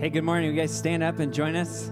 Hey, good morning. You guys stand up and join us.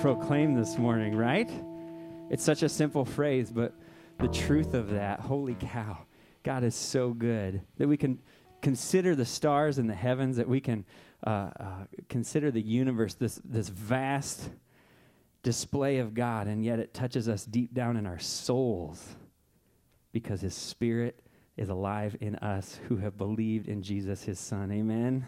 Proclaim this morning, right? It's such a simple phrase, but the truth of that, holy cow, God is so good that we can consider the stars in the heavens, that we can uh, uh, consider the universe, this, this vast display of God, and yet it touches us deep down in our souls because His Spirit is alive in us who have believed in Jesus, His Son. Amen.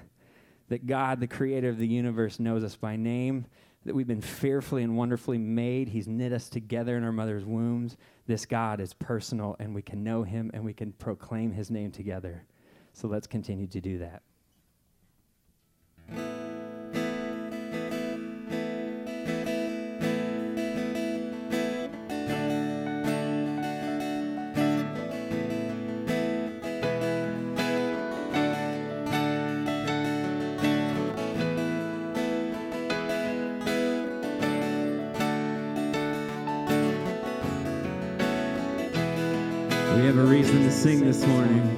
That God, the creator of the universe, knows us by name, that we've been fearfully and wonderfully made. He's knit us together in our mother's wombs. This God is personal, and we can know Him and we can proclaim His name together. So let's continue to do that. Have a reason to sing this morning.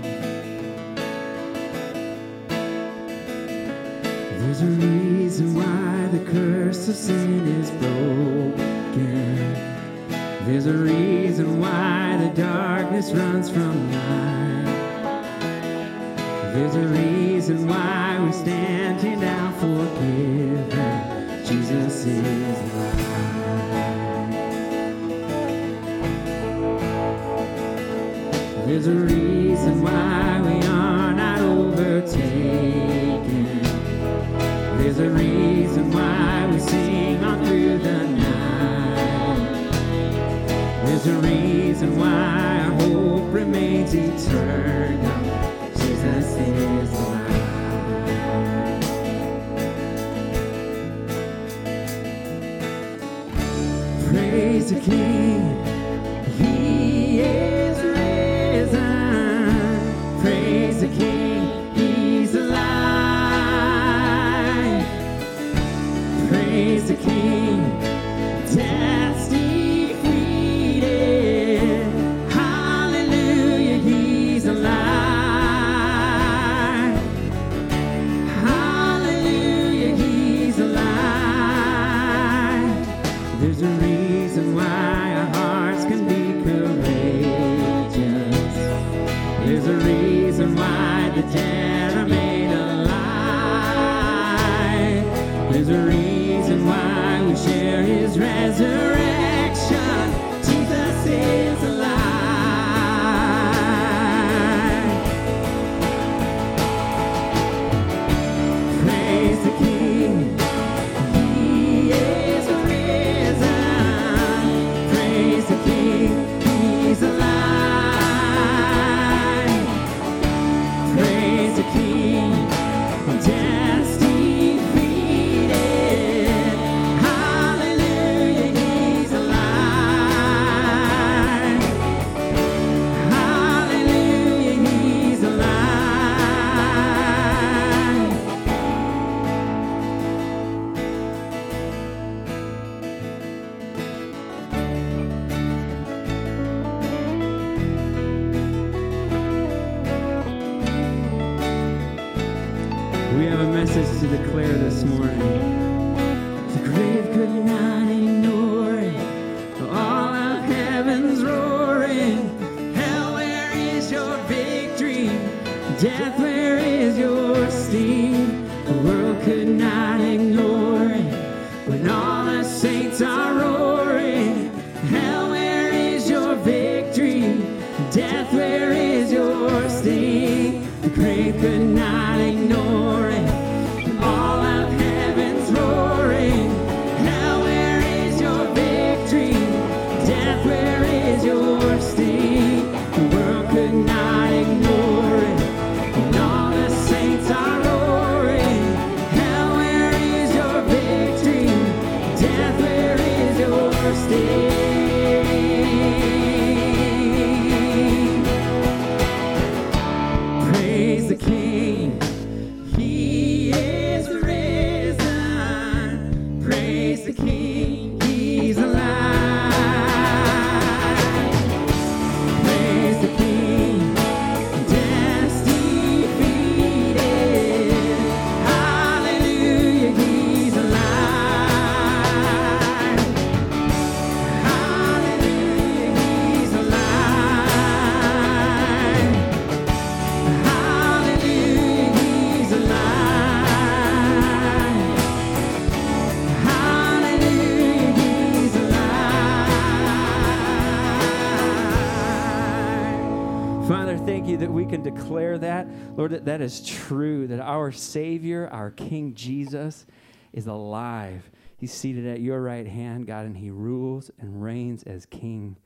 Declare that. Lord, that that is true, that our Savior, our King Jesus, is alive. He's seated at your right hand, God, and he rules and reigns as King.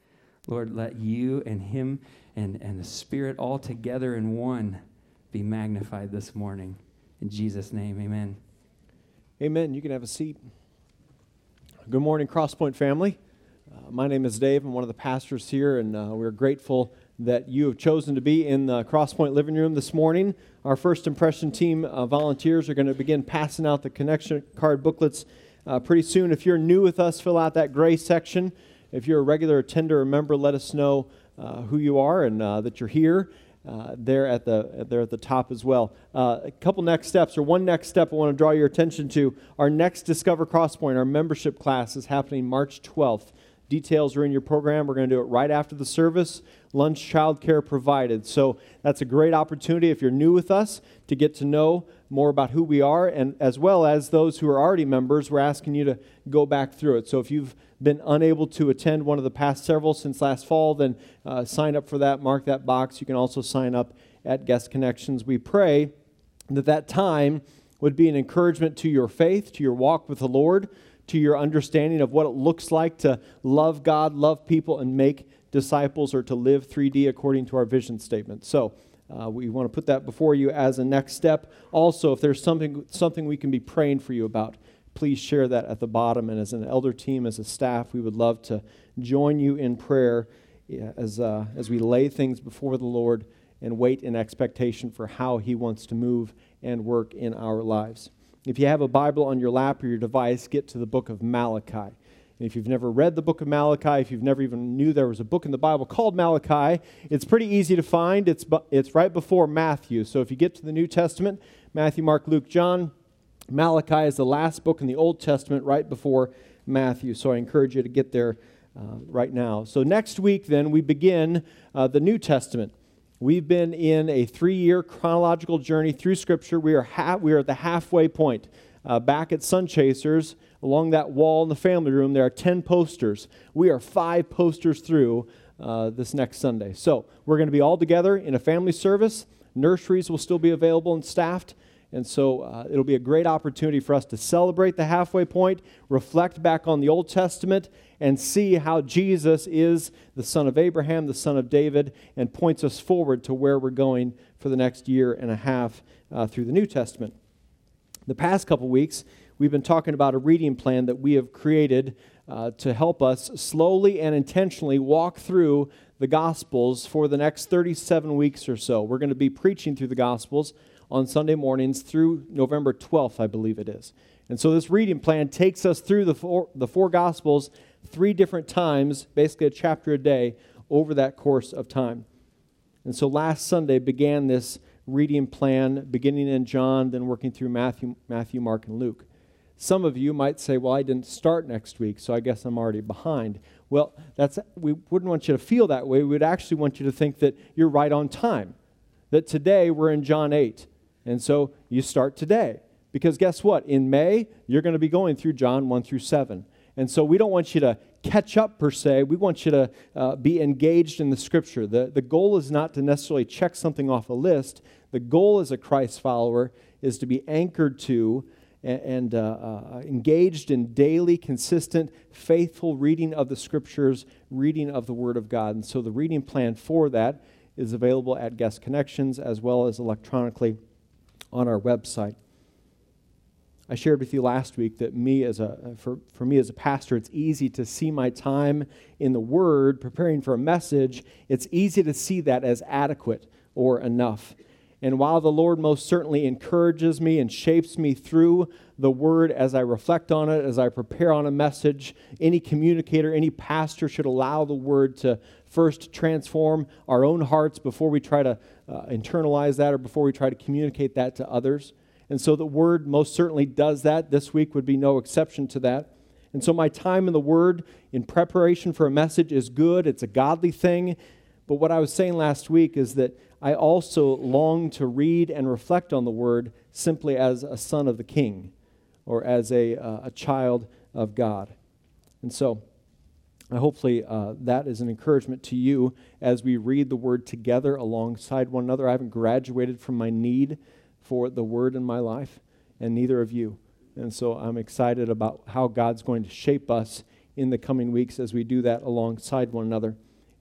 Lord, let you and him and, and the Spirit all together in one be magnified this morning. In Jesus' name, amen. Amen. You can have a seat. Good morning, Crosspoint family. Uh, my name is Dave. I'm one of the pastors here, and uh, we're grateful that you have chosen to be in the Crosspoint living room this morning. Our first impression team uh, volunteers are going to begin passing out the connection card booklets uh, pretty soon. If you're new with us, fill out that gray section. If you're a regular attender or member, let us know uh, who you are and uh, that you're here. Uh, there at the there at the top as well. Uh, a couple next steps, or one next step, I want to draw your attention to. Our next Discover Crosspoint, our membership class, is happening March 12th. Details are in your program. We're going to do it right after the service. Lunch, childcare provided. So that's a great opportunity if you're new with us to get to know more about who we are, and as well as those who are already members, we're asking you to go back through it. So if you've been unable to attend one of the past several since last fall, then uh, sign up for that. Mark that box. You can also sign up at Guest Connections. We pray that that time would be an encouragement to your faith, to your walk with the Lord to your understanding of what it looks like to love God, love people, and make disciples or to live 3D according to our vision statement. So, uh, we want to put that before you as a next step. Also, if there's something, something we can be praying for you about, please share that at the bottom. And as an elder team, as a staff, we would love to join you in prayer as, uh, as we lay things before the Lord and wait in expectation for how He wants to move and work in our lives. If you have a Bible on your lap or your device, get to the book of Malachi. And if you've never read the book of Malachi, if you've never even knew there was a book in the Bible called Malachi, it's pretty easy to find. It's, it's right before Matthew. So if you get to the New Testament, Matthew, Mark, Luke, John, Malachi is the last book in the Old Testament right before Matthew. So I encourage you to get there uh, right now. So next week, then, we begin uh, the New Testament. We've been in a three year chronological journey through Scripture. We are, ha- we are at the halfway point. Uh, back at Sun Chasers, along that wall in the family room, there are 10 posters. We are five posters through uh, this next Sunday. So we're going to be all together in a family service. Nurseries will still be available and staffed. And so uh, it'll be a great opportunity for us to celebrate the halfway point, reflect back on the Old Testament, and see how Jesus is the son of Abraham, the son of David, and points us forward to where we're going for the next year and a half uh, through the New Testament. The past couple weeks, we've been talking about a reading plan that we have created uh, to help us slowly and intentionally walk through the Gospels for the next 37 weeks or so. We're going to be preaching through the Gospels on Sunday mornings through November 12th, I believe it is. And so this reading plan takes us through the four, the four Gospels three different times, basically a chapter a day, over that course of time. And so last Sunday began this reading plan, beginning in John, then working through Matthew, Matthew, Mark, and Luke. Some of you might say, "Well, I didn't start next week, so I guess I'm already behind." Well, that's we wouldn't want you to feel that way. We would actually want you to think that you're right on time. That today we're in John 8. And so you start today. Because guess what? In May, you're going to be going through John 1 through 7. And so we don't want you to catch up per se. We want you to uh, be engaged in the scripture. The, the goal is not to necessarily check something off a list. The goal as a Christ follower is to be anchored to and, and uh, uh, engaged in daily, consistent, faithful reading of the scriptures, reading of the Word of God. And so the reading plan for that is available at Guest Connections as well as electronically on our website. I shared with you last week that me as a for, for me as a pastor, it's easy to see my time in the Word preparing for a message. It's easy to see that as adequate or enough. And while the Lord most certainly encourages me and shapes me through the Word as I reflect on it, as I prepare on a message, any communicator, any pastor should allow the Word to first transform our own hearts before we try to uh, internalize that or before we try to communicate that to others. And so the Word most certainly does that. This week would be no exception to that. And so my time in the Word in preparation for a message is good, it's a godly thing. But what I was saying last week is that I also long to read and reflect on the Word simply as a son of the King or as a, uh, a child of God. And so Uh, hopefully, uh, that is an encouragement to you as we read the Word together alongside one another. I haven't graduated from my need for the Word in my life, and neither of you. And so I'm excited about how God's going to shape us in the coming weeks as we do that alongside one another.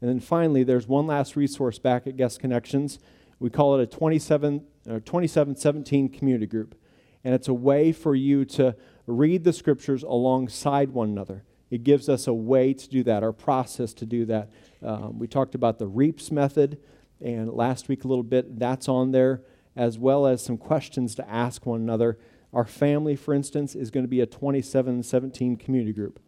And then finally, there's one last resource back at Guest Connections. We call it a 27, uh, 2717 community group. And it's a way for you to read the scriptures alongside one another. It gives us a way to do that, our process to do that. Um, we talked about the REAPS method, and last week a little bit, that's on there, as well as some questions to ask one another. Our family, for instance, is going to be a 2717 community group.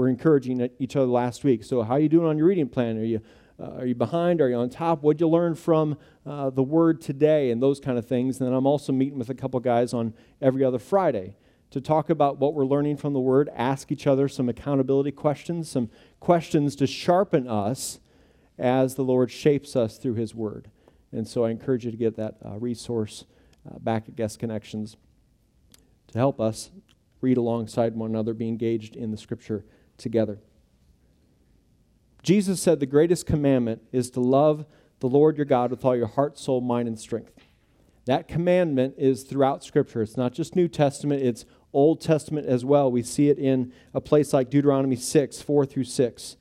We're encouraging each other last week. So, how are you doing on your reading plan? Are you uh, are you behind? Are you on top? What'd you learn from uh, the Word today? And those kind of things. And then I'm also meeting with a couple guys on every other Friday to talk about what we're learning from the Word, ask each other some accountability questions, some questions to sharpen us as the Lord shapes us through His Word. And so I encourage you to get that uh, resource uh, back at Guest Connections to help us read alongside one another, be engaged in the Scripture together. Jesus said the greatest commandment is to love the Lord your God with all your heart, soul, mind, and strength. That commandment is throughout Scripture. It's not just New Testament, it's Old Testament as well. We see it in a place like Deuteronomy 6, 4 through 6,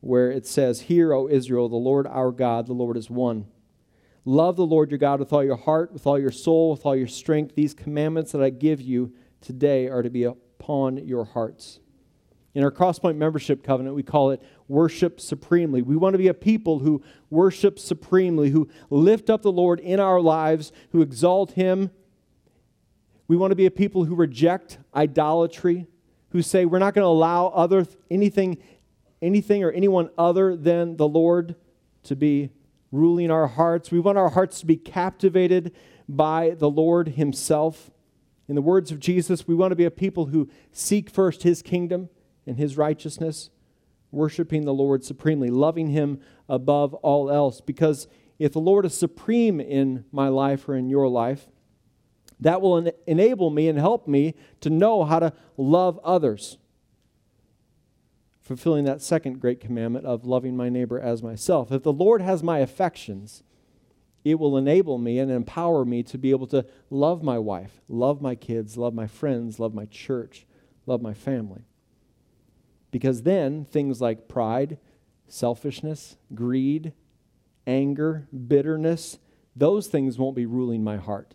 where it says, Hear, O Israel, the Lord our God, the Lord is one. Love the Lord your God with all your heart, with all your soul, with all your strength. These commandments that I give you today are to be upon your hearts. In our Crosspoint membership covenant, we call it worship supremely. We want to be a people who worship supremely, who lift up the Lord in our lives, who exalt Him. We want to be a people who reject idolatry, who say we're not going to allow other anything, anything or anyone other than the Lord to be ruling our hearts. We want our hearts to be captivated by the Lord Himself. In the words of Jesus, we want to be a people who seek first His kingdom and his righteousness, worshiping the Lord supremely, loving him above all else. Because if the Lord is supreme in my life or in your life, that will en- enable me and help me to know how to love others. Fulfilling that second great commandment of loving my neighbor as myself. If the Lord has my affections, it will enable me and empower me to be able to love my wife, love my kids, love my friends, love my church, love my family. Because then things like pride, selfishness, greed, anger, bitterness, those things won't be ruling my heart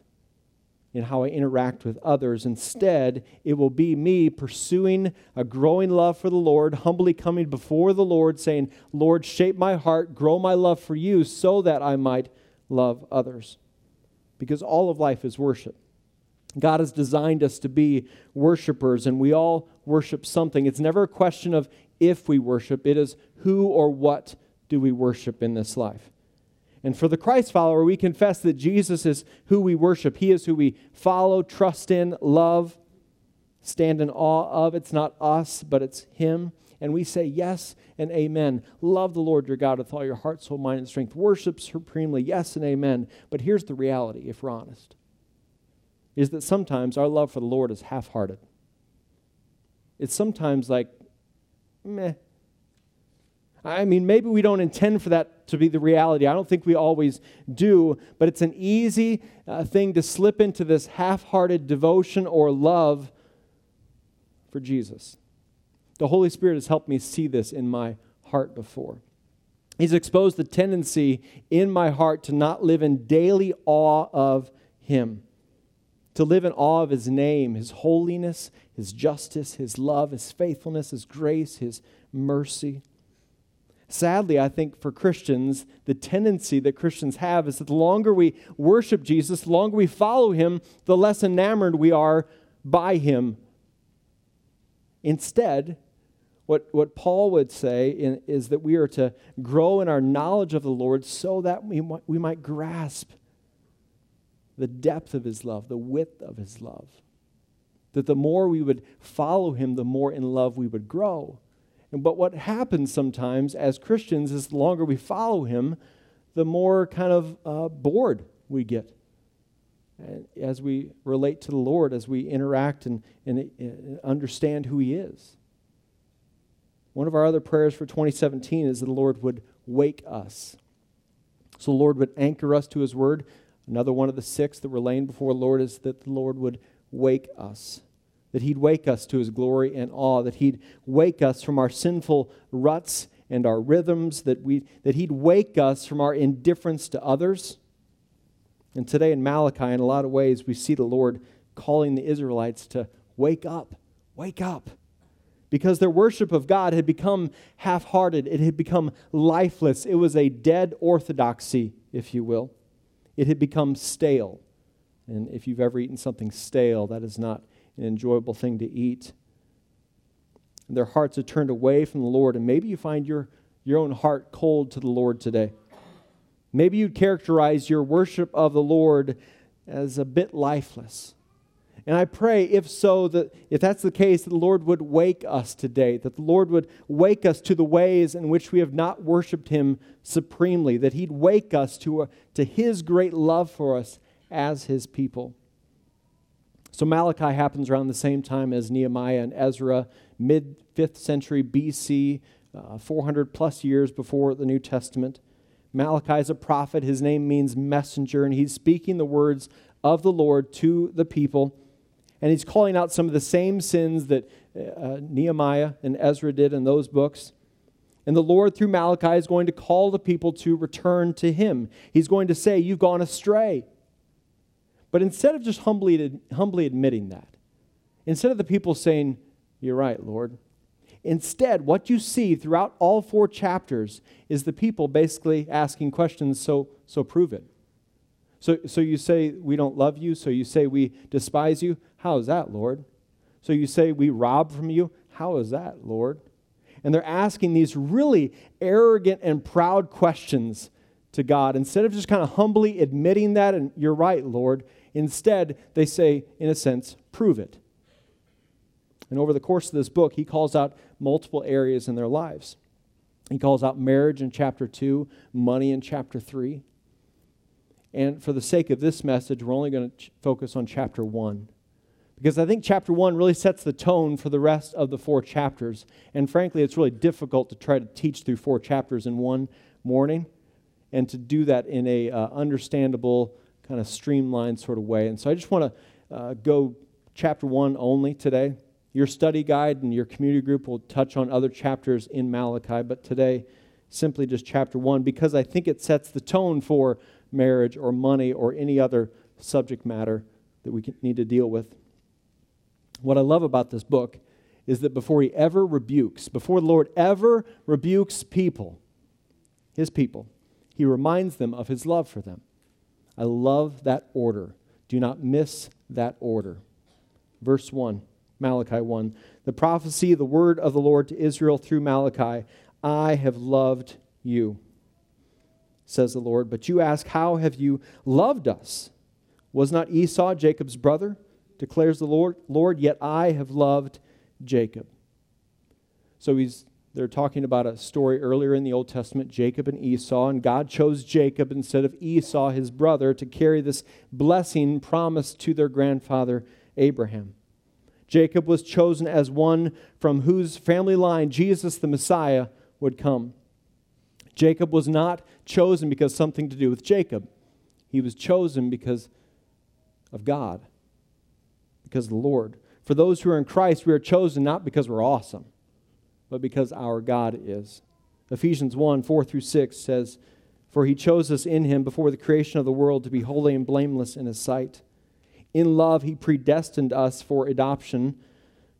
in how I interact with others. Instead, it will be me pursuing a growing love for the Lord, humbly coming before the Lord, saying, Lord, shape my heart, grow my love for you so that I might love others. Because all of life is worship. God has designed us to be worshipers, and we all worship something. It's never a question of if we worship, it is who or what do we worship in this life. And for the Christ follower, we confess that Jesus is who we worship. He is who we follow, trust in, love, stand in awe of. It's not us, but it's Him. And we say yes and amen. Love the Lord your God with all your heart, soul, mind, and strength. Worship supremely, yes and amen. But here's the reality, if we're honest is that sometimes our love for the Lord is half hearted. It's sometimes like, meh. I mean, maybe we don't intend for that to be the reality. I don't think we always do, but it's an easy uh, thing to slip into this half hearted devotion or love for Jesus. The Holy Spirit has helped me see this in my heart before. He's exposed the tendency in my heart to not live in daily awe of Him to live in awe of his name, his holiness, his justice, his love, his faithfulness, his grace, his mercy. Sadly, I think for Christians, the tendency that Christians have is that the longer we worship Jesus, the longer we follow him, the less enamored we are by him. Instead, what, what Paul would say in, is that we are to grow in our knowledge of the Lord so that we, we might grasp the depth of his love, the width of his love. That the more we would follow him, the more in love we would grow. And, but what happens sometimes as Christians is the longer we follow him, the more kind of uh, bored we get. And as we relate to the Lord, as we interact and, and, and understand who he is. one of our other prayers for 2017 is that the Lord would wake us. So the Lord would anchor us to his word. Another one of the six that we're laying before the Lord is that the Lord would wake us. That he'd wake us to his glory and awe, that he'd wake us from our sinful ruts and our rhythms, that, we, that he'd wake us from our indifference to others. And today in Malachi, in a lot of ways, we see the Lord calling the Israelites to wake up, wake up because their worship of God had become half hearted, it had become lifeless. It was a dead orthodoxy, if you will. It had become stale. And if you've ever eaten something stale, that is not an enjoyable thing to eat. Their hearts had turned away from the Lord, and maybe you find your, your own heart cold to the Lord today. Maybe you'd characterize your worship of the Lord as a bit lifeless. And I pray, if so, that if that's the case, that the Lord would wake us today, that the Lord would wake us to the ways in which we have not worshiped Him supremely, that He'd wake us to, a, to His great love for us as His people. So Malachi happens around the same time as Nehemiah and Ezra, mid 5th century BC, uh, 400 plus years before the New Testament. Malachi is a prophet. His name means messenger, and he's speaking the words of the Lord to the people and he's calling out some of the same sins that uh, Nehemiah and Ezra did in those books. And the Lord, through Malachi, is going to call the people to return to him. He's going to say, You've gone astray. But instead of just humbly, humbly admitting that, instead of the people saying, You're right, Lord, instead, what you see throughout all four chapters is the people basically asking questions, So, so prove it. So, so you say we don't love you, so you say we despise you. How is that, Lord? So you say we rob from you. How is that, Lord? And they're asking these really arrogant and proud questions to God. Instead of just kind of humbly admitting that, and you're right, Lord, instead they say, in a sense, prove it. And over the course of this book, he calls out multiple areas in their lives. He calls out marriage in chapter 2, money in chapter 3. And for the sake of this message, we're only going to ch- focus on chapter 1 because I think chapter one really sets the tone for the rest of the four chapters. And frankly, it's really difficult to try to teach through four chapters in one morning and to do that in a uh, understandable, kind of streamlined sort of way. And so I just want to uh, go chapter one only today. Your study guide and your community group will touch on other chapters in Malachi, but today, simply just chapter one, because I think it sets the tone for marriage or money or any other subject matter that we need to deal with. What I love about this book is that before he ever rebukes, before the Lord ever rebukes people, his people, he reminds them of his love for them. I love that order. Do not miss that order. Verse 1, Malachi 1. The prophecy, the word of the Lord to Israel through Malachi I have loved you, says the Lord. But you ask, How have you loved us? Was not Esau Jacob's brother? declares the Lord, Lord, yet I have loved Jacob. So he's they're talking about a story earlier in the Old Testament, Jacob and Esau, and God chose Jacob instead of Esau, his brother, to carry this blessing promised to their grandfather Abraham. Jacob was chosen as one from whose family line Jesus the Messiah would come. Jacob was not chosen because something to do with Jacob. He was chosen because of God because of the Lord. For those who are in Christ, we are chosen not because we're awesome, but because our God is. Ephesians 1 4 through 6 says, For he chose us in him before the creation of the world to be holy and blameless in his sight. In love, he predestined us for adoption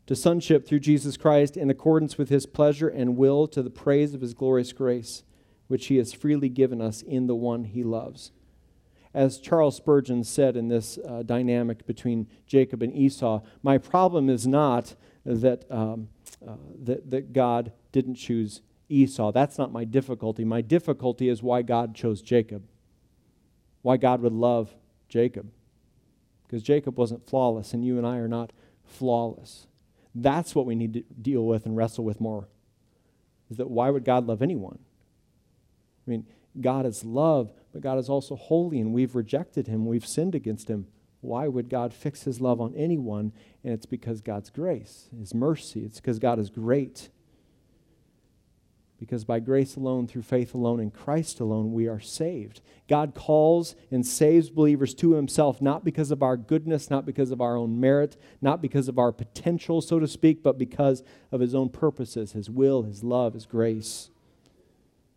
to sonship through Jesus Christ in accordance with his pleasure and will to the praise of his glorious grace, which he has freely given us in the one he loves as Charles Spurgeon said in this uh, dynamic between Jacob and Esau, my problem is not that, um, uh, that, that God didn't choose Esau. That's not my difficulty. My difficulty is why God chose Jacob, why God would love Jacob. Because Jacob wasn't flawless, and you and I are not flawless. That's what we need to deal with and wrestle with more. Is that why would God love anyone? I mean, God is love, but God is also holy, and we've rejected him. We've sinned against him. Why would God fix his love on anyone? And it's because God's grace, his mercy. It's because God is great. because by grace alone, through faith alone, in Christ alone, we are saved. God calls and saves believers to himself not because of our goodness, not because of our own merit, not because of our potential, so to speak, but because of his own purposes, his will, his love, his grace.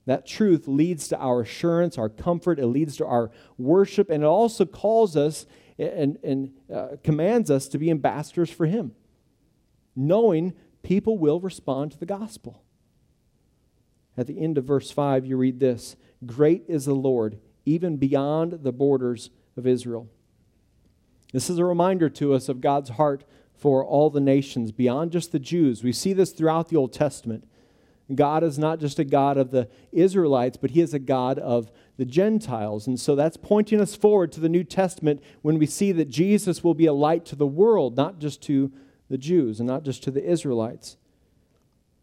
That truth leads to our assurance, our comfort, it leads to our worship, and it also calls us and, and uh, commands us to be ambassadors for him, knowing people will respond to the gospel. At the end of verse 5, you read this Great is the Lord, even beyond the borders of Israel. This is a reminder to us of God's heart for all the nations, beyond just the Jews. We see this throughout the Old Testament. God is not just a God of the Israelites, but He is a God of the Gentiles. And so that's pointing us forward to the New Testament when we see that Jesus will be a light to the world, not just to the Jews and not just to the Israelites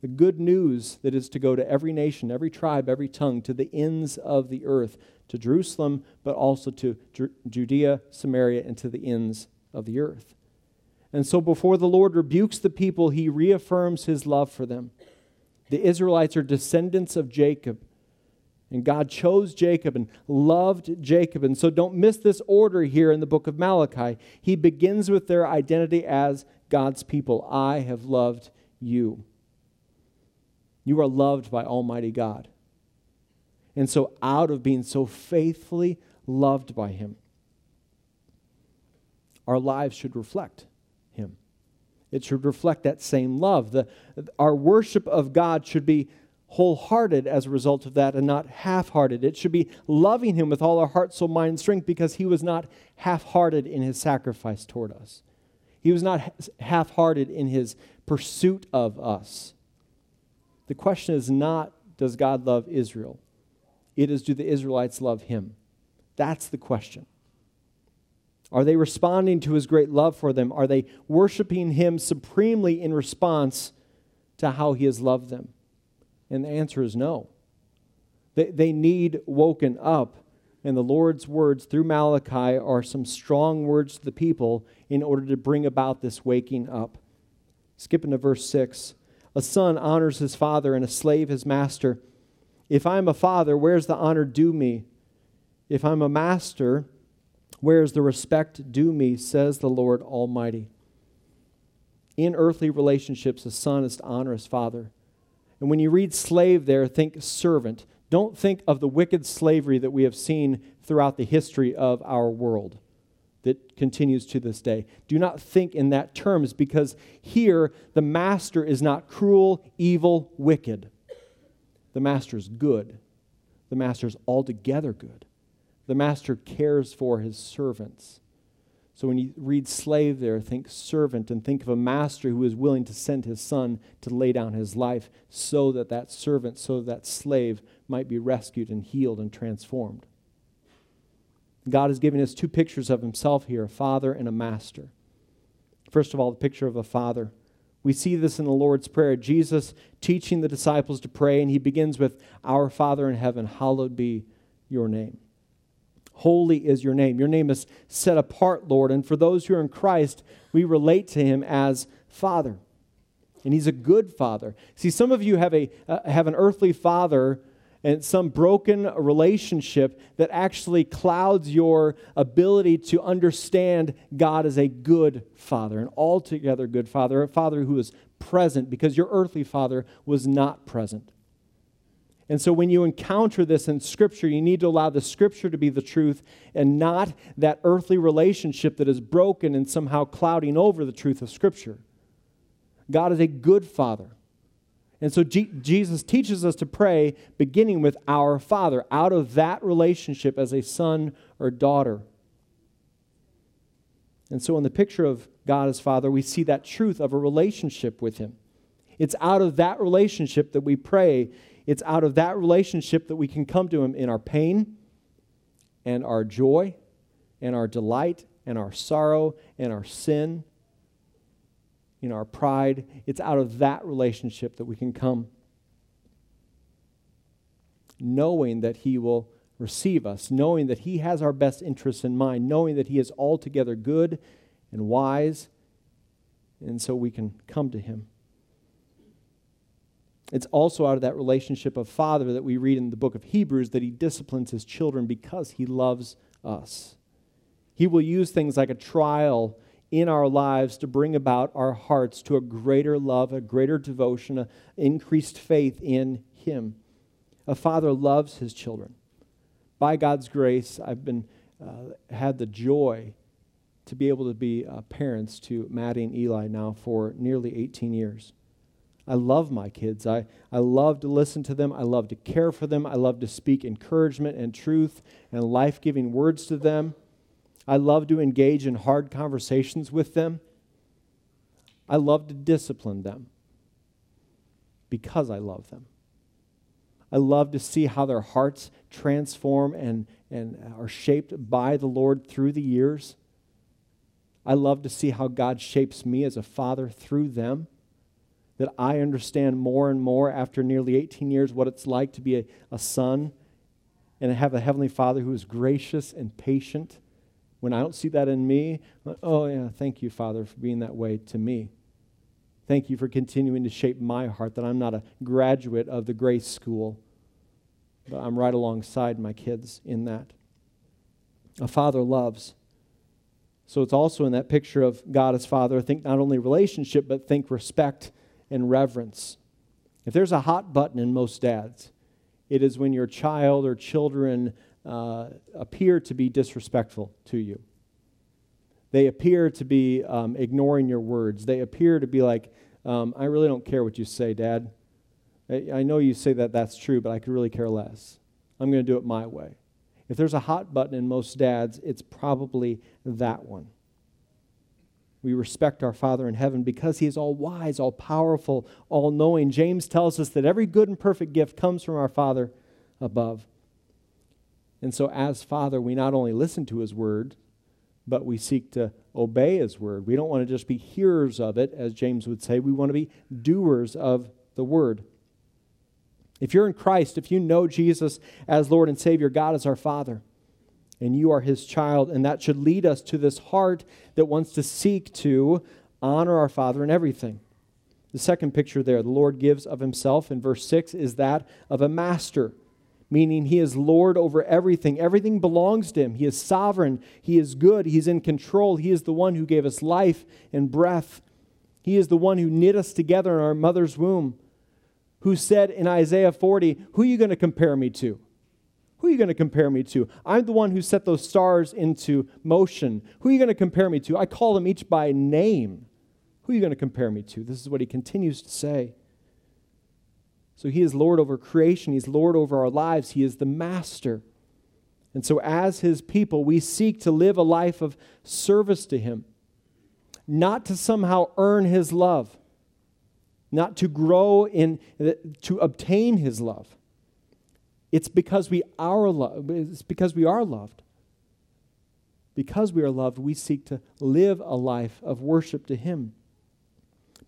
the good news that is to go to every nation, every tribe, every tongue, to the ends of the earth, to Jerusalem, but also to Ju- Judea, Samaria, and to the ends of the earth. And so, before the Lord rebukes the people, he reaffirms his love for them. The Israelites are descendants of Jacob. And God chose Jacob and loved Jacob. And so don't miss this order here in the book of Malachi. He begins with their identity as God's people. I have loved you. You are loved by Almighty God. And so, out of being so faithfully loved by Him, our lives should reflect. It should reflect that same love. The, our worship of God should be wholehearted as a result of that and not half hearted. It should be loving Him with all our heart, soul, mind, and strength because He was not half hearted in His sacrifice toward us. He was not half hearted in His pursuit of us. The question is not, does God love Israel? It is, do the Israelites love him? That's the question. Are they responding to his great love for them? Are they worshiping him supremely in response to how he has loved them? And the answer is no. They, they need woken up. And the Lord's words through Malachi are some strong words to the people in order to bring about this waking up. Skipping to verse 6. A son honors his father, and a slave his master. If I'm a father, where's the honor due me? If I'm a master, where's the respect due me, says the Lord Almighty. In earthly relationships, a son is to honor his father. And when you read slave there, think servant. Don't think of the wicked slavery that we have seen throughout the history of our world that continues to this day. Do not think in that terms because here the master is not cruel, evil, wicked. The master is good. The master is altogether good. The master cares for his servants. So when you read slave there, think servant and think of a master who is willing to send his son to lay down his life so that that servant, so that, slave might be rescued and healed and transformed. God is giving us two pictures of himself here a father and a master. First of all, the picture of a father. We see this in the Lord's Prayer. Jesus teaching the disciples to pray, and he begins with, Our Father in heaven, hallowed be your name. Holy is your name. Your name is set apart, Lord. And for those who are in Christ, we relate to him as Father. And he's a good father. See, some of you have, a, uh, have an earthly father and some broken relationship that actually clouds your ability to understand God as a good father, an altogether good father, a father who is present because your earthly father was not present. And so when you encounter this in Scripture, you need to allow the Scripture to be the truth and not that earthly relationship that is broken and somehow clouding over the truth of Scripture. God is a good father. And so G- Jesus teaches us to pray beginning with our Father, out of that relationship as a son or daughter. And so in the picture of God as Father, we see that truth of a relationship with Him. It's out of that relationship that we pray. It's out of that relationship that we can come to Him in our pain and our joy and our delight and our sorrow and our sin in our pride. It's out of that relationship that we can come knowing that He will receive us, knowing that He has our best interests in mind, knowing that He is altogether good and wise, and so we can come to Him. It's also out of that relationship of father that we read in the book of Hebrews that he disciplines his children because he loves us. He will use things like a trial in our lives to bring about our hearts to a greater love, a greater devotion, an increased faith in him. A father loves his children. By God's grace, I've been uh, had the joy to be able to be uh, parents to Maddie and Eli now for nearly 18 years. I love my kids. I, I love to listen to them. I love to care for them. I love to speak encouragement and truth and life giving words to them. I love to engage in hard conversations with them. I love to discipline them because I love them. I love to see how their hearts transform and, and are shaped by the Lord through the years. I love to see how God shapes me as a father through them that I understand more and more after nearly 18 years what it's like to be a, a son and have a Heavenly Father who is gracious and patient. When I don't see that in me, oh, yeah, thank you, Father, for being that way to me. Thank you for continuing to shape my heart, that I'm not a graduate of the grace school, but I'm right alongside my kids in that. A father loves. So it's also in that picture of God as Father, think not only relationship, but think respect and reverence. If there's a hot button in most dads, it is when your child or children uh, appear to be disrespectful to you. They appear to be um, ignoring your words. They appear to be like, um, I really don't care what you say, Dad. I, I know you say that that's true, but I could really care less. I'm going to do it my way. If there's a hot button in most dads, it's probably that one. We respect our Father in heaven because He is all wise, all powerful, all knowing. James tells us that every good and perfect gift comes from our Father above. And so, as Father, we not only listen to His word, but we seek to obey His word. We don't want to just be hearers of it, as James would say. We want to be doers of the word. If you're in Christ, if you know Jesus as Lord and Savior, God is our Father and you are his child. And that should lead us to this heart that wants to seek to honor our Father in everything. The second picture there, the Lord gives of himself in verse 6, is that of a master, meaning he is Lord over everything. Everything belongs to him. He is sovereign. He is good. He's in control. He is the one who gave us life and breath. He is the one who knit us together in our mother's womb, who said in Isaiah 40, Who are you going to compare me to? Who are you going to compare me to? I'm the one who set those stars into motion. Who are you going to compare me to? I call them each by name. Who are you going to compare me to? This is what he continues to say. So he is Lord over creation, he's Lord over our lives, he is the master. And so, as his people, we seek to live a life of service to him, not to somehow earn his love, not to grow in, to obtain his love it's because we are loved. It's because we are loved. Because we are loved, we seek to live a life of worship to Him.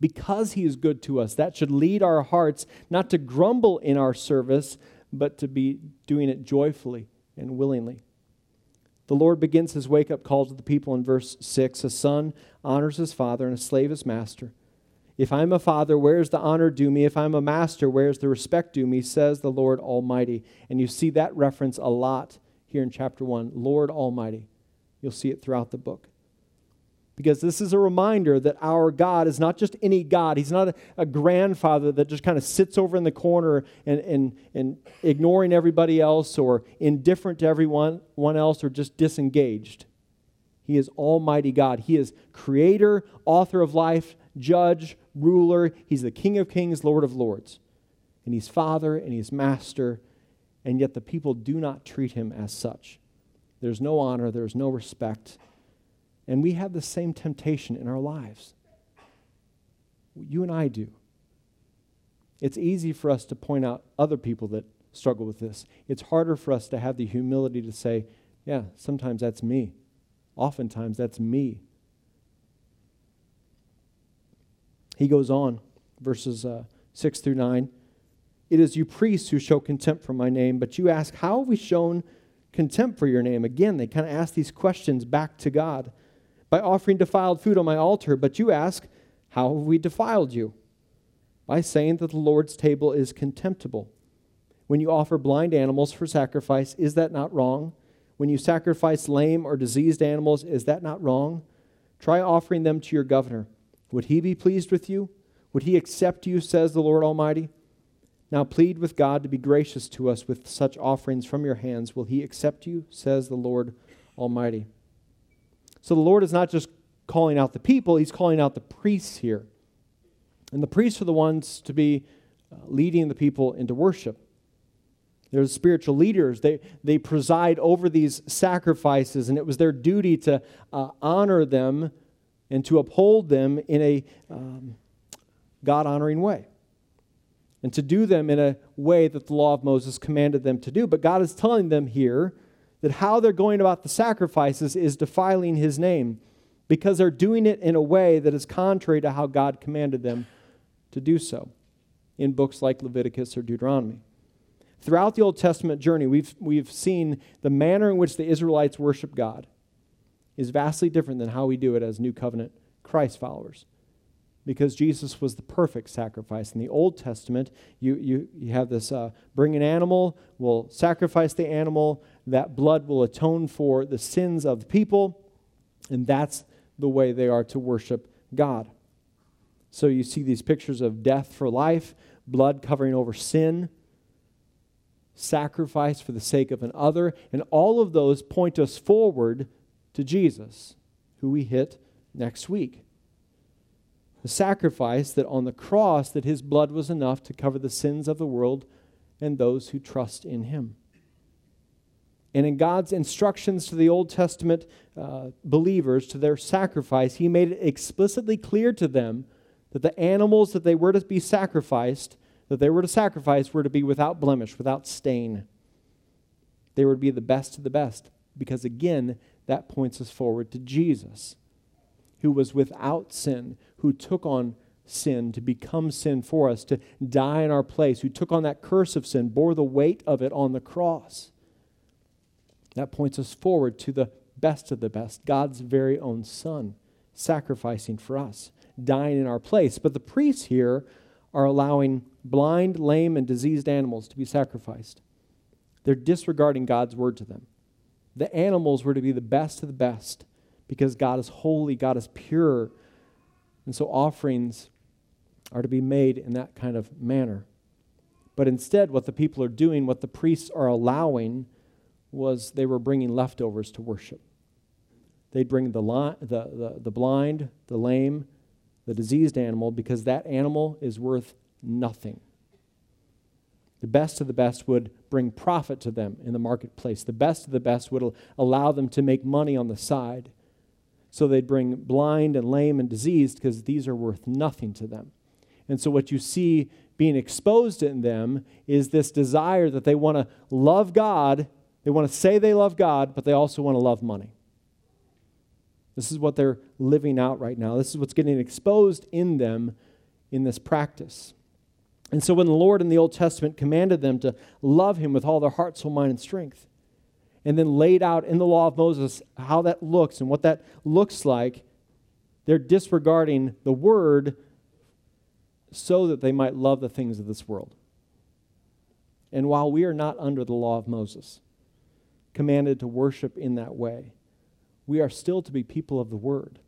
Because He is good to us, that should lead our hearts not to grumble in our service, but to be doing it joyfully and willingly. The Lord begins his wake up call to the people in verse 6 A son honors his father, and a slave his master. If I'm a father, where's the honor due me? If I'm a master, where's the respect due me? Says the Lord Almighty. And you see that reference a lot here in chapter 1 Lord Almighty. You'll see it throughout the book. Because this is a reminder that our God is not just any God. He's not a, a grandfather that just kind of sits over in the corner and, and, and ignoring everybody else or indifferent to everyone one else or just disengaged. He is Almighty God. He is creator, author of life, judge, ruler. He's the King of kings, Lord of lords. And he's father and he's master, and yet the people do not treat him as such. There's no honor, there's no respect. And we have the same temptation in our lives. You and I do. It's easy for us to point out other people that struggle with this. It's harder for us to have the humility to say, yeah, sometimes that's me. Oftentimes that's me. He goes on, verses uh, 6 through 9. It is you priests who show contempt for my name, but you ask, How have we shown contempt for your name? Again, they kind of ask these questions back to God. By offering defiled food on my altar, but you ask, How have we defiled you? by saying that the Lord's table is contemptible. When you offer blind animals for sacrifice, is that not wrong? When you sacrifice lame or diseased animals, is that not wrong? Try offering them to your governor. Would he be pleased with you? Would he accept you, says the Lord Almighty? Now plead with God to be gracious to us with such offerings from your hands. Will he accept you, says the Lord Almighty? So the Lord is not just calling out the people, he's calling out the priests here. And the priests are the ones to be uh, leading the people into worship. They're the spiritual leaders. They, they preside over these sacrifices, and it was their duty to uh, honor them and to uphold them in a um, God honoring way. And to do them in a way that the law of Moses commanded them to do. But God is telling them here that how they're going about the sacrifices is defiling his name because they're doing it in a way that is contrary to how God commanded them to do so in books like Leviticus or Deuteronomy. Throughout the Old Testament journey, we've, we've seen the manner in which the Israelites worship God is vastly different than how we do it as New Covenant Christ followers. Because Jesus was the perfect sacrifice. In the Old Testament, you, you, you have this uh, bring an animal, we'll sacrifice the animal, that blood will atone for the sins of the people, and that's the way they are to worship God. So you see these pictures of death for life, blood covering over sin, sacrifice for the sake of another, and all of those point us forward to Jesus, who we hit next week. The sacrifice that on the cross that his blood was enough to cover the sins of the world and those who trust in him. And in God's instructions to the Old Testament uh, believers, to their sacrifice, He made it explicitly clear to them that the animals that they were to be sacrificed, that they were to sacrifice, were to be without blemish, without stain. They to be the best of the best. Because again, that points us forward to Jesus, who was without sin, who took on sin to become sin for us, to die in our place, who took on that curse of sin, bore the weight of it on the cross. That points us forward to the best of the best, God's very own Son, sacrificing for us, dying in our place. But the priests here are allowing blind, lame, and diseased animals to be sacrificed. They're disregarding God's word to them. The animals were to be the best of the best because God is holy, God is pure. And so offerings are to be made in that kind of manner. But instead, what the people are doing, what the priests are allowing, was they were bringing leftovers to worship. They'd bring the, li- the, the, the blind, the lame, the diseased animal because that animal is worth nothing. The best of the best would bring profit to them in the marketplace. The best of the best would allow them to make money on the side. So they'd bring blind and lame and diseased because these are worth nothing to them. And so what you see being exposed in them is this desire that they want to love God they want to say they love God, but they also want to love money. This is what they're living out right now. This is what's getting exposed in them in this practice. And so when the Lord in the Old Testament commanded them to love him with all their heart, soul, mind, and strength, and then laid out in the law of Moses how that looks and what that looks like, they're disregarding the word so that they might love the things of this world. And while we are not under the law of Moses, commanded to worship in that way. We are still to be people of the Word.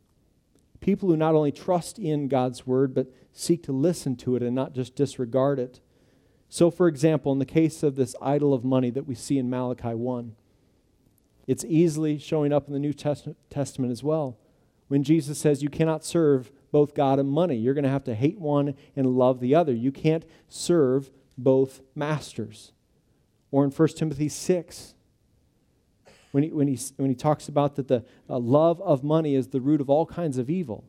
People who not only trust in God's Word, but seek to listen to it and not just disregard it. So, for example, in the case of this idol of money that we see in Malachi 1, it's easily showing up in the New Testament as well. When Jesus says you cannot serve both God and money, you're going to have to hate one and love the other. You can't serve both masters. Or in 1 Timothy 6, when he, when he, when he talks about that the uh, love of money is the root of all kinds of evil.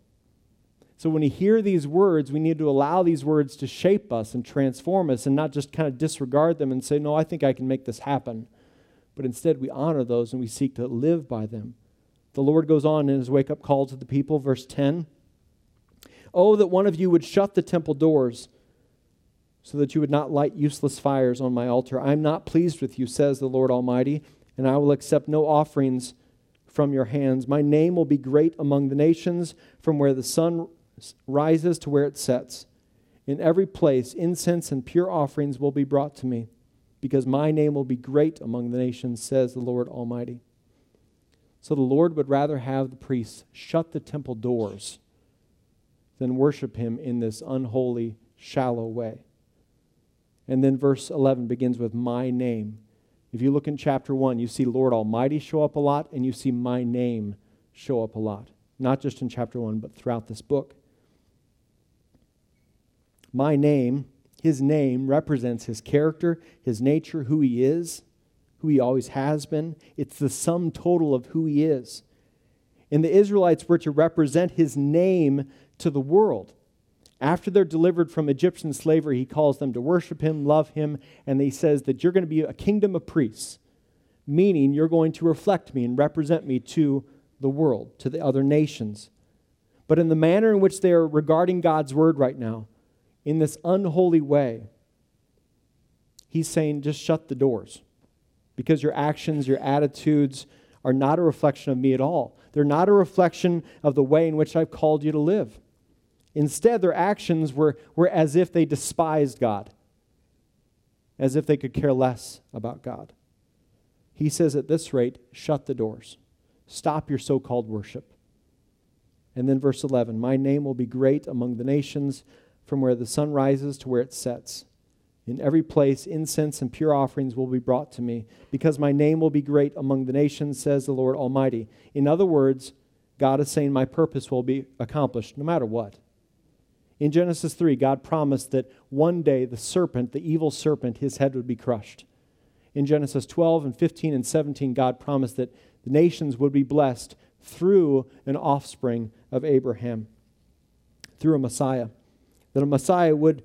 So when we hear these words, we need to allow these words to shape us and transform us and not just kind of disregard them and say, no, I think I can make this happen. But instead, we honor those and we seek to live by them. The Lord goes on in his wake up call to the people, verse 10 Oh, that one of you would shut the temple doors so that you would not light useless fires on my altar. I am not pleased with you, says the Lord Almighty and I will accept no offerings from your hands. My name will be great among the nations, from where the sun rises to where it sets. In every place, incense and pure offerings will be brought to me, because my name will be great among the nations, says the Lord Almighty. So the Lord would rather have the priests shut the temple doors than worship him in this unholy, shallow way. And then verse 11 begins with my name. If you look in chapter 1, you see Lord Almighty show up a lot, and you see my name show up a lot. Not just in chapter 1, but throughout this book. My name, his name, represents his character, his nature, who he is, who he always has been. It's the sum total of who he is. And the Israelites were to represent his name to the world. After they're delivered from Egyptian slavery, he calls them to worship him, love him, and he says that you're going to be a kingdom of priests, meaning you're going to reflect me and represent me to the world, to the other nations. But in the manner in which they are regarding God's word right now, in this unholy way, he's saying, just shut the doors because your actions, your attitudes are not a reflection of me at all. They're not a reflection of the way in which I've called you to live. Instead, their actions were, were as if they despised God, as if they could care less about God. He says, at this rate, shut the doors. Stop your so called worship. And then, verse 11 My name will be great among the nations, from where the sun rises to where it sets. In every place, incense and pure offerings will be brought to me, because my name will be great among the nations, says the Lord Almighty. In other words, God is saying, My purpose will be accomplished no matter what. In Genesis 3, God promised that one day the serpent, the evil serpent, his head would be crushed. In Genesis 12 and 15 and 17, God promised that the nations would be blessed through an offspring of Abraham, through a Messiah. That a Messiah would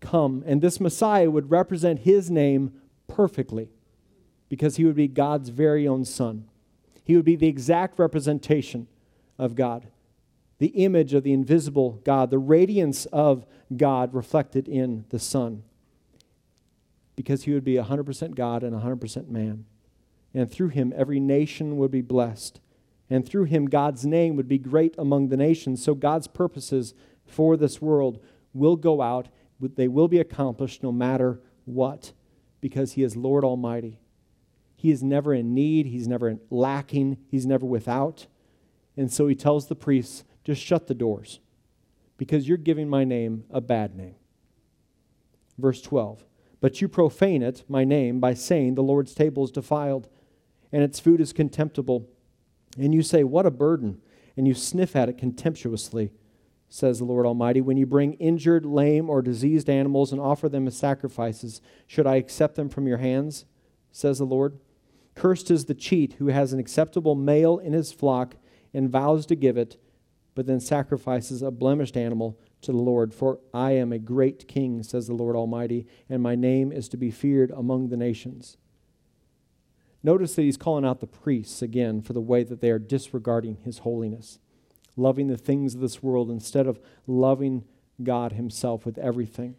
come, and this Messiah would represent his name perfectly because he would be God's very own son. He would be the exact representation of God, the image of the invisible God, the radiance of God reflected in the Son, because he would be 100% God and 100% man and through him every nation would be blessed. And through him, God's name would be great among the nations. So God's purposes for this world will go out, they will be accomplished no matter what, because he is Lord Almighty. He is never in need, he's never lacking, he's never without. And so he tells the priests, just shut the doors, because you're giving my name a bad name. Verse 12. But you profane it, my name, by saying the Lord's table is defiled and its food is contemptible. And you say, What a burden! And you sniff at it contemptuously, says the Lord Almighty. When you bring injured, lame, or diseased animals and offer them as sacrifices, should I accept them from your hands? says the Lord. Cursed is the cheat who has an acceptable male in his flock and vows to give it, but then sacrifices a blemished animal to the Lord. For I am a great king, says the Lord Almighty, and my name is to be feared among the nations. Notice that he's calling out the priests again for the way that they are disregarding his holiness, loving the things of this world instead of loving God himself with everything.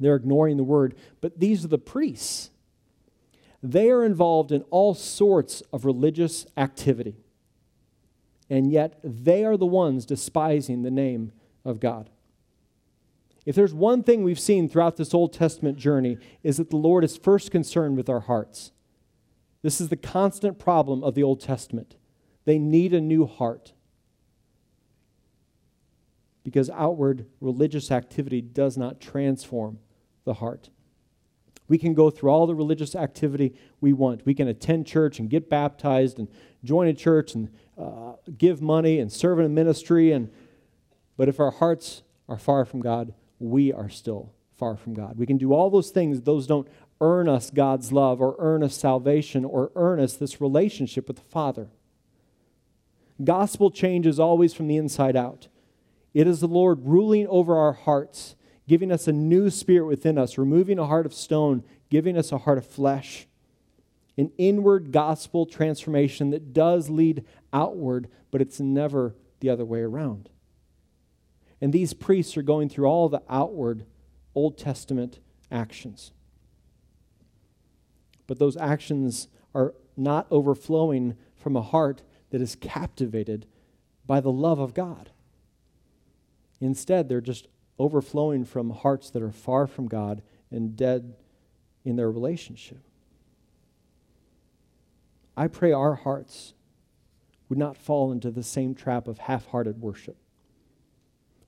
They're ignoring the word, but these are the priests. They are involved in all sorts of religious activity, and yet they are the ones despising the name of God. If there's one thing we've seen throughout this Old Testament journey, is that the Lord is first concerned with our hearts. This is the constant problem of the Old Testament. They need a new heart. Because outward religious activity does not transform the heart. We can go through all the religious activity we want. We can attend church and get baptized and join a church and uh, give money and serve in a ministry. And, but if our hearts are far from God, we are still far from God. We can do all those things, those don't earn us God's love or earn us salvation or earn us this relationship with the Father. Gospel change is always from the inside out. It is the Lord ruling over our hearts, giving us a new spirit within us, removing a heart of stone, giving us a heart of flesh. An inward gospel transformation that does lead outward, but it's never the other way around. And these priests are going through all the outward Old Testament actions but those actions are not overflowing from a heart that is captivated by the love of God. Instead, they're just overflowing from hearts that are far from God and dead in their relationship. I pray our hearts would not fall into the same trap of half hearted worship,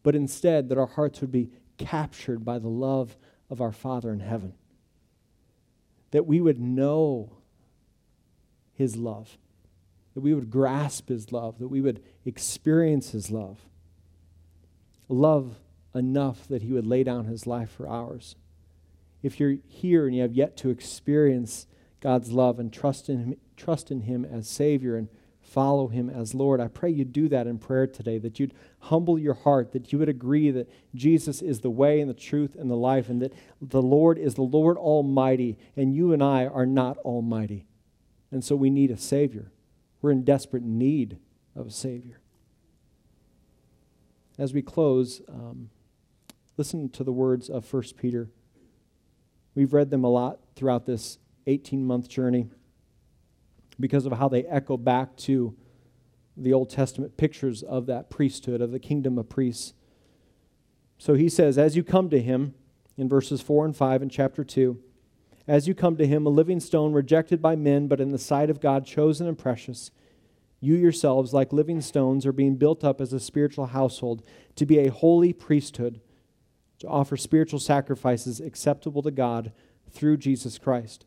but instead that our hearts would be captured by the love of our Father in heaven. That we would know His love, that we would grasp His love, that we would experience His love. Love enough that He would lay down His life for ours. If you're here and you have yet to experience God's love and trust in Him, trust in Him as Savior and follow Him as Lord. I pray you do that in prayer today, that you'd humble your heart, that you would agree that Jesus is the way and the truth and the life, and that the Lord is the Lord Almighty, and you and I are not Almighty. And so we need a Savior. We're in desperate need of a Savior. As we close, um, listen to the words of 1 Peter. We've read them a lot throughout this 18 month journey because of how they echo back to the Old Testament pictures of that priesthood, of the kingdom of priests. So he says, As you come to him, in verses 4 and 5 in chapter 2, as you come to him, a living stone rejected by men, but in the sight of God chosen and precious, you yourselves, like living stones, are being built up as a spiritual household to be a holy priesthood, to offer spiritual sacrifices acceptable to God through Jesus Christ.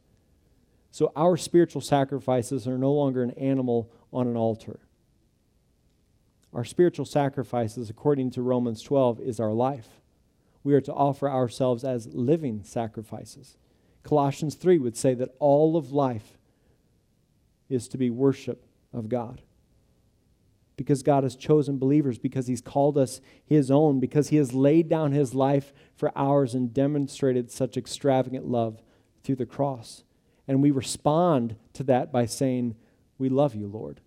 So our spiritual sacrifices are no longer an animal on an altar. Our spiritual sacrifices, according to Romans 12, is our life. We are to offer ourselves as living sacrifices. Colossians 3 would say that all of life is to be worship of God. Because God has chosen believers, because He's called us His own, because He has laid down His life for ours and demonstrated such extravagant love through the cross. And we respond to that by saying, We love you, Lord.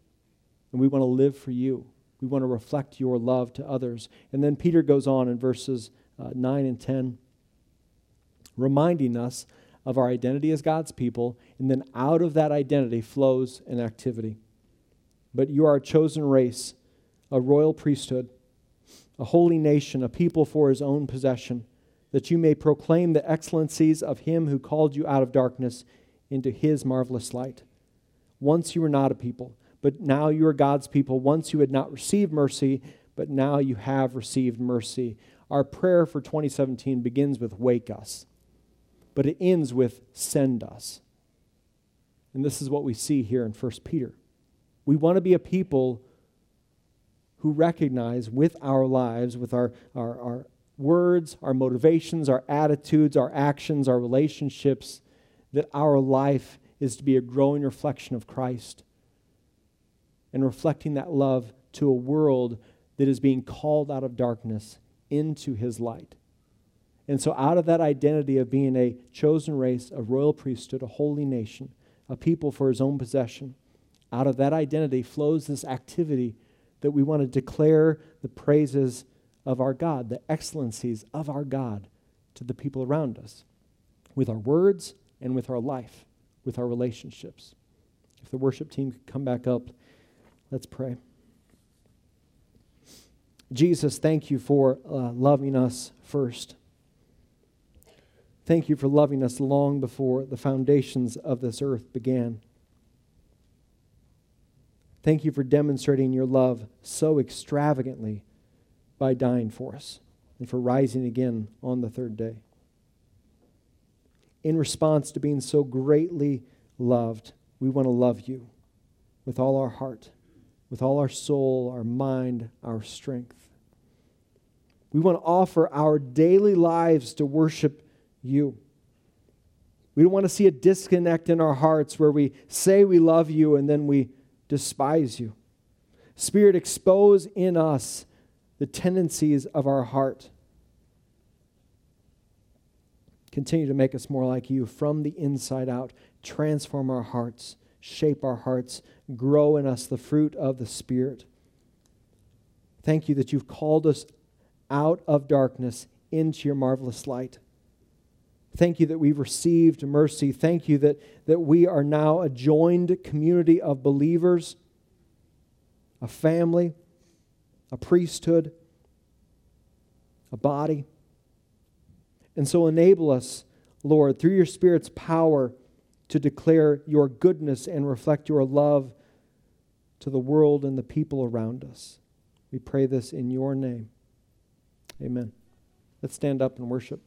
And we want to live for you. We want to reflect your love to others. And then Peter goes on in verses uh, 9 and 10, reminding us of our identity as God's people. And then out of that identity flows an activity. But you are a chosen race, a royal priesthood, a holy nation, a people for his own possession, that you may proclaim the excellencies of him who called you out of darkness into his marvelous light. Once you were not a people, but now you are God's people. Once you had not received mercy, but now you have received mercy. Our prayer for 2017 begins with wake us, but it ends with send us. And this is what we see here in 1 Peter. We want to be a people who recognize with our lives, with our, our, our words, our motivations, our attitudes, our actions, our relationships, that our life is to be a growing reflection of Christ and reflecting that love to a world that is being called out of darkness into his light. And so, out of that identity of being a chosen race, a royal priesthood, a holy nation, a people for his own possession, out of that identity flows this activity that we want to declare the praises of our God, the excellencies of our God to the people around us with our words and with our life, with our relationships. If the worship team could come back up, let's pray. Jesus, thank you for uh, loving us first. Thank you for loving us long before the foundations of this earth began. Thank you for demonstrating your love so extravagantly by dying for us and for rising again on the third day in response to being so greatly loved, we want to love you with all our heart, with all our soul, our mind, our strength. We want to offer our daily lives to worship you. We don't want to see a disconnect in our hearts where we say we love you and then we despise you. Spirit, expose in us the tendencies of our heart Continue to make us more like you from the inside out. Transform our hearts, shape our hearts, grow in us the fruit of the Spirit. Thank you that you've called us out of darkness into your marvelous light. Thank you that we've received mercy. Thank you that, that we are now a joined community of believers, a family, a priesthood, a body. And so enable us, Lord, through your Spirit's power to declare your goodness and reflect your love to the world and the people around us. We pray this in your name. Amen. Let's stand up and worship.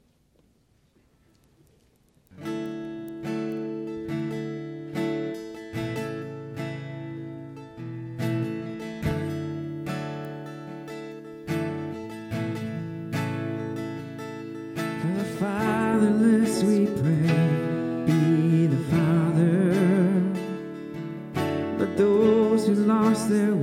there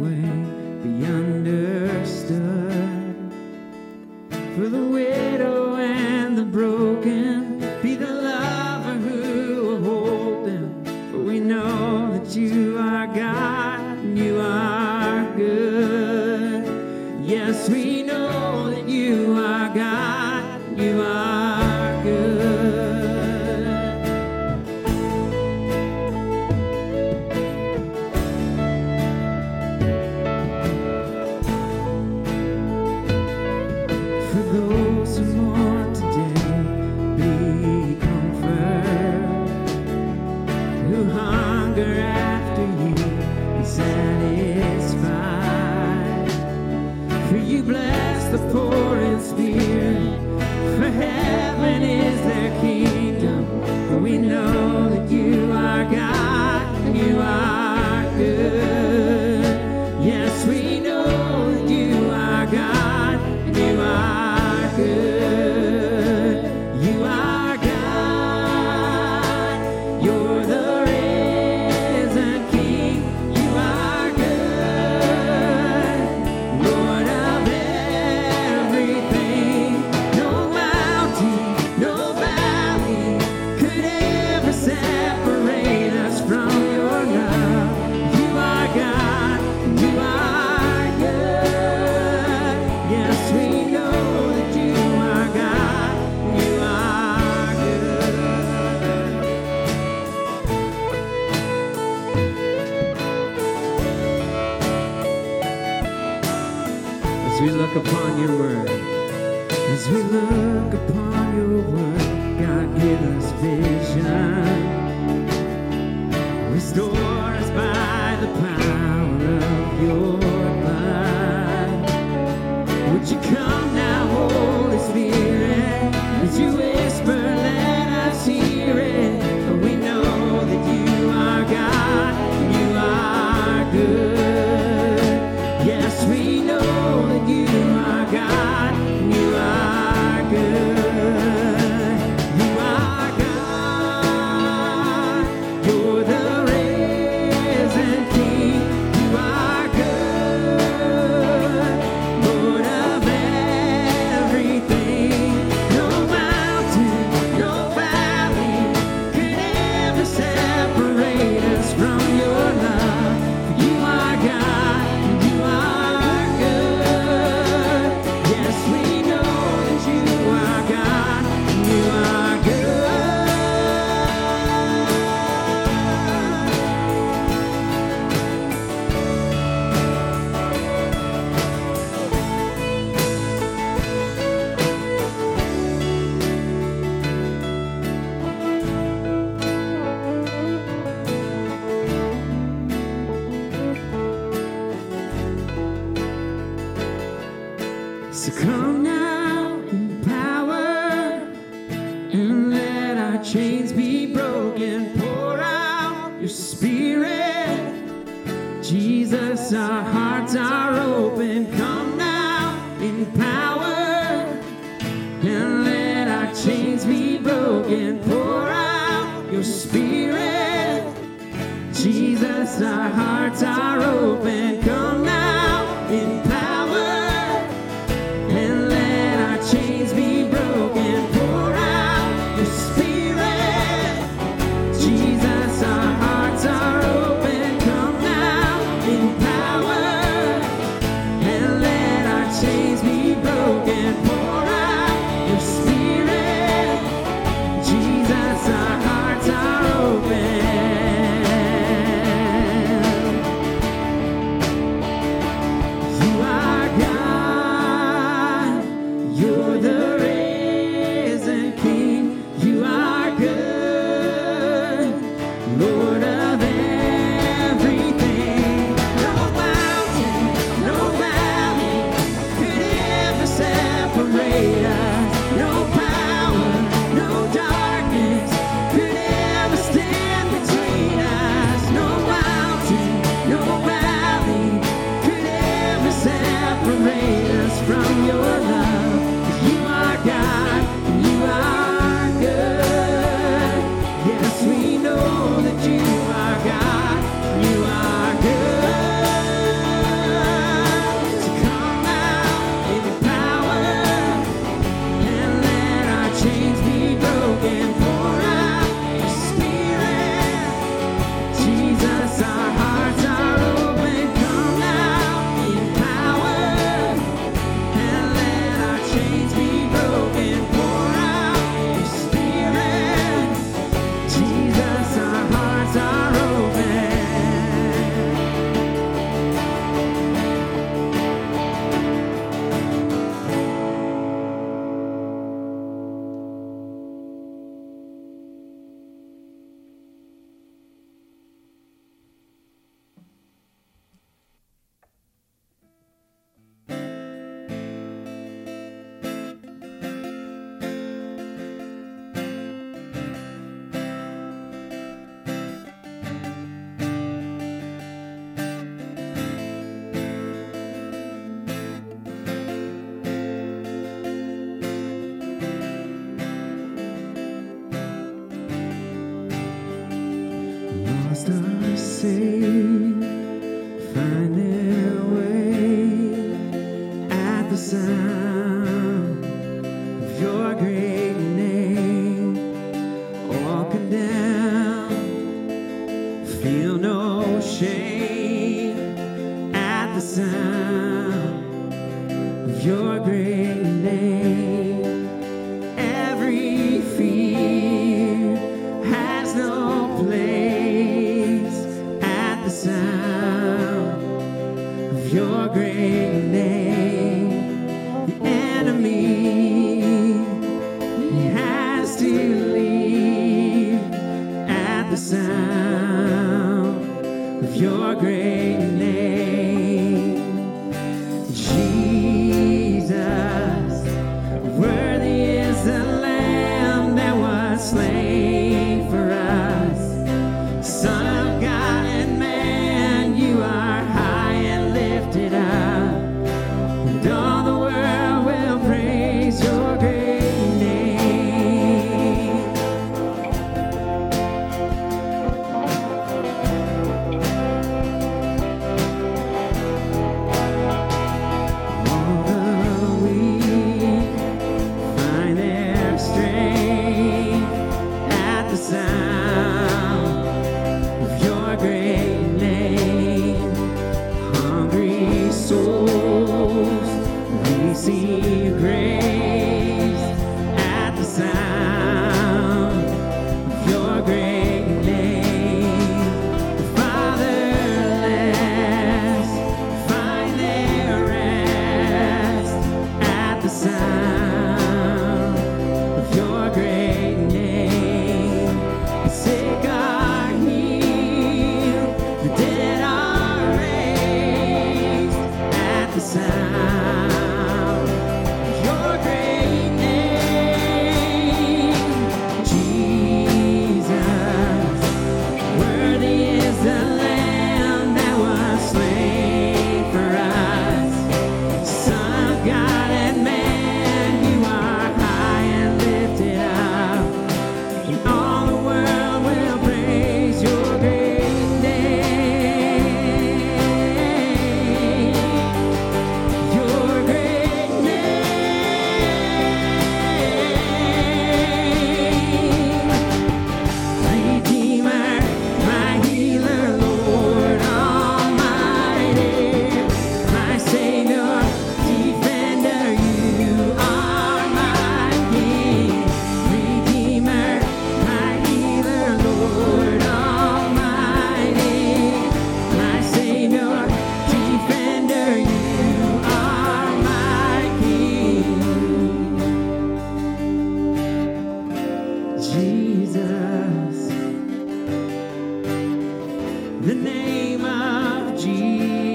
the name of Jesus.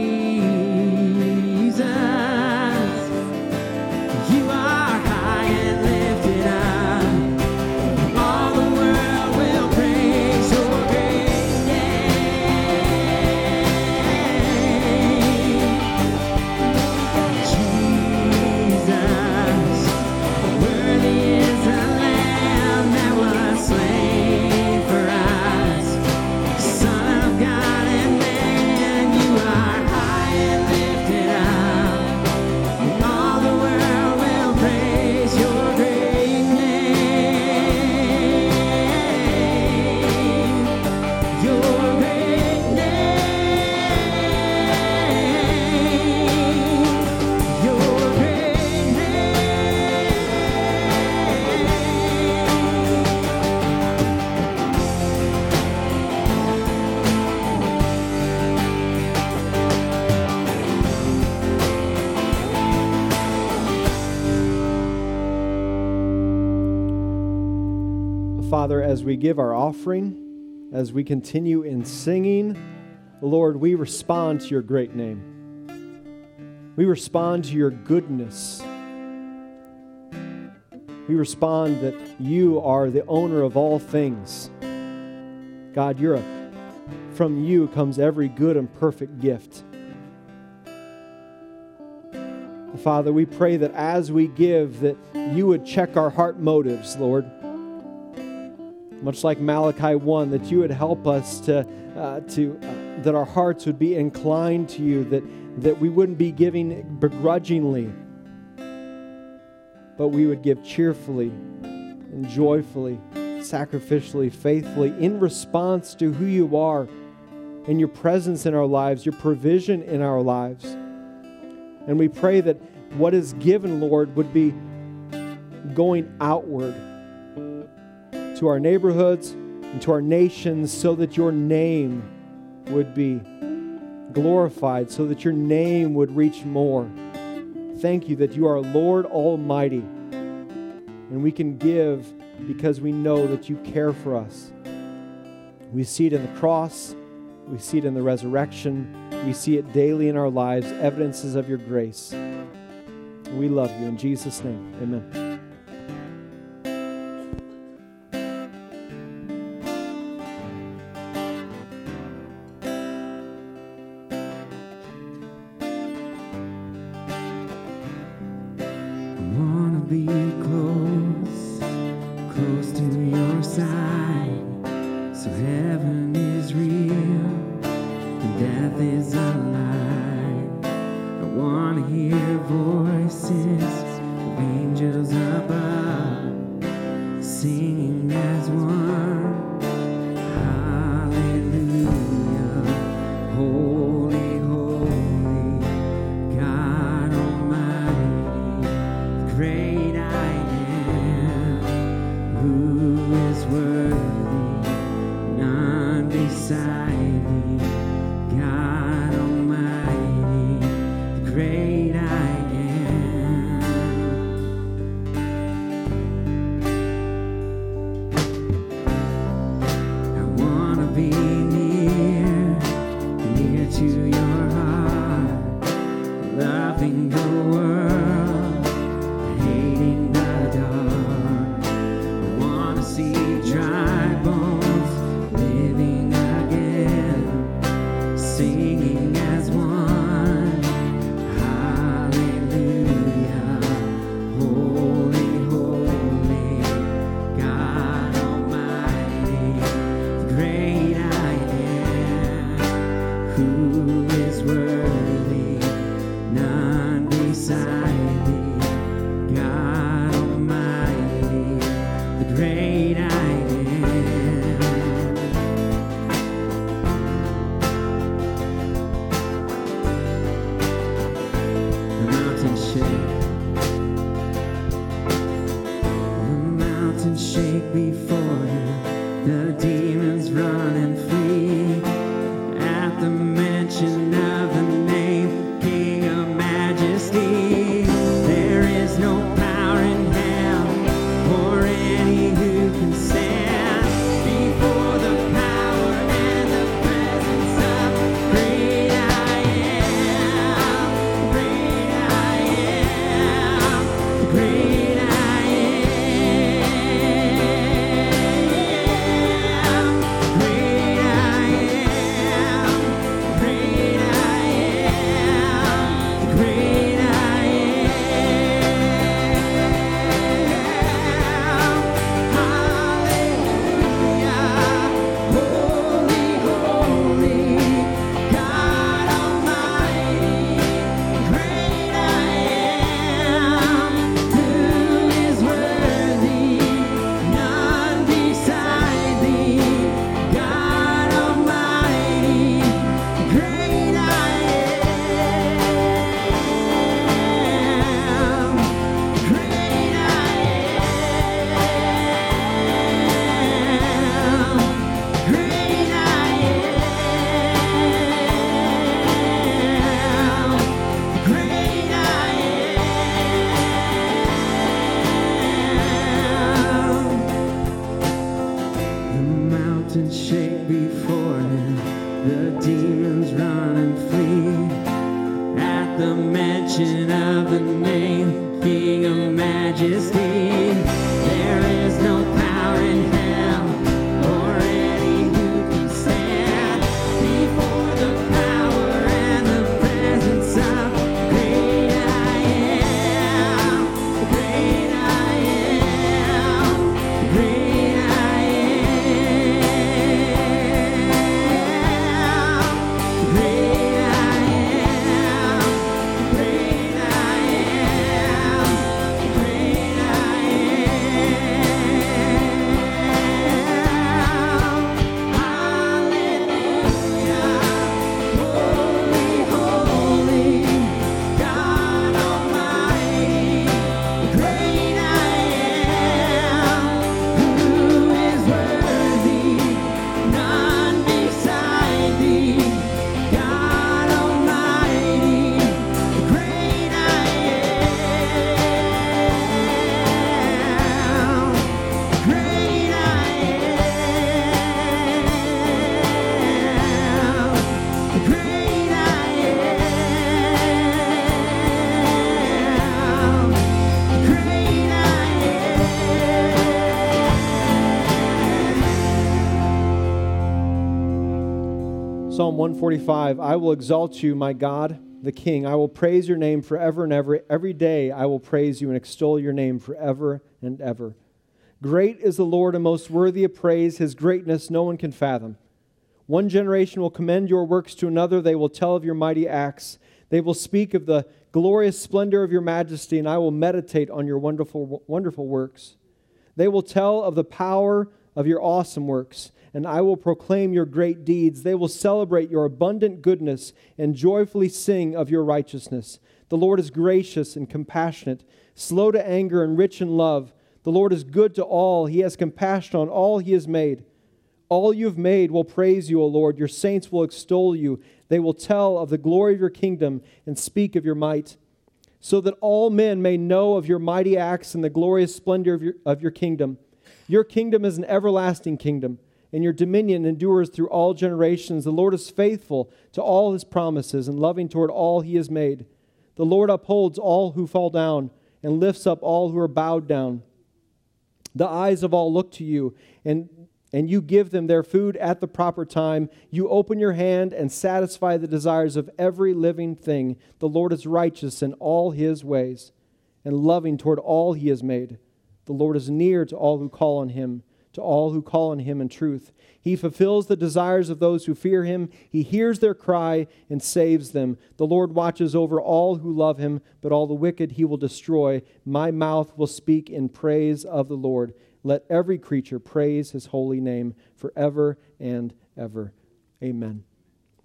as we give our offering, as we continue in singing, Lord, we respond to your great name. We respond to your goodness. We respond that you are the owner of all things. God, you're a, from you comes every good and perfect gift. Father, we pray that as we give that you would check our heart motives, Lord much like Malachi 1, that you would help us to, uh, to uh, that our hearts would be inclined to you, that, that we wouldn't be giving begrudgingly, but we would give cheerfully and joyfully, sacrificially, faithfully, in response to who you are and your presence in our lives, your provision in our lives. And we pray that what is given, Lord, would be going outward to our neighborhoods and to our nations so that your name would be glorified, so that your name would reach more. Thank you that you are Lord Almighty and we can give because we know that you care for us. We see it in the cross, we see it in the resurrection, we see it daily in our lives, evidences of your grace. We love you. In Jesus' name, amen. The mountains shake before. 145 I will exalt you, my God, the King. I will praise your name forever and ever. Every day I will praise you and extol your name forever and ever. Great is the Lord and most worthy of praise. His greatness no one can fathom. One generation will commend your works to another. They will tell of your mighty acts. They will speak of the glorious splendor of your majesty, and I will meditate on your wonderful, wonderful works. They will tell of the power of your awesome works, and I will proclaim your great deeds. They will celebrate your abundant goodness and joyfully sing of your righteousness. The Lord is gracious and compassionate, slow to anger and rich in love. The Lord is good to all. He has compassion on all he has made. All you have made will praise you, O Lord. Your saints will extol you. They will tell of the glory of your kingdom and speak of your might, so that all men may know of your mighty acts and the glorious splendor of your, of your kingdom. Your kingdom is an everlasting kingdom, and your dominion endures through all generations. The Lord is faithful to all his promises and loving toward all he has made. The Lord upholds all who fall down and lifts up all who are bowed down. The eyes of all look to you, and and you give them their food at the proper time. You open your hand and satisfy the desires of every living thing. The Lord is righteous in all his ways and loving toward all he has made. The Lord is near to all who call on him, to all who call on him in truth. He fulfills the desires of those who fear him. He hears their cry and saves them. The Lord watches over all who love him, but all the wicked he will destroy. My mouth will speak in praise of the Lord. Let every creature praise his holy name forever and ever. Amen.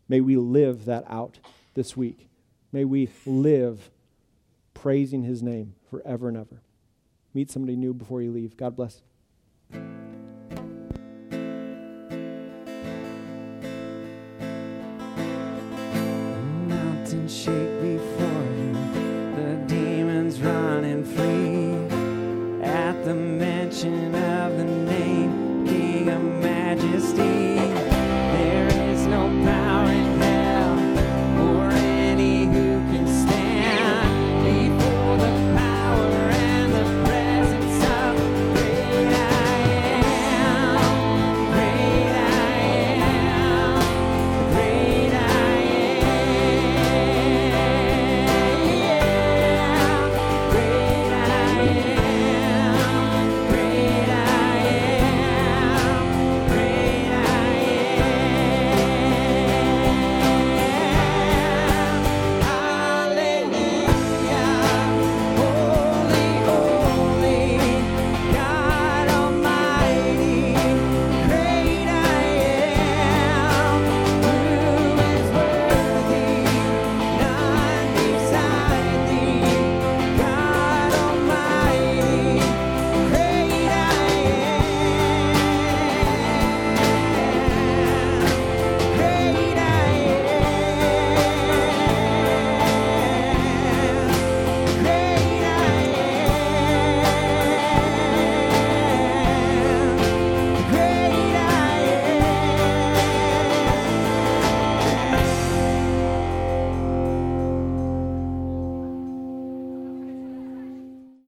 May we live that out this week. May we live praising his name forever and ever. Meet somebody new before you leave. God bless. watching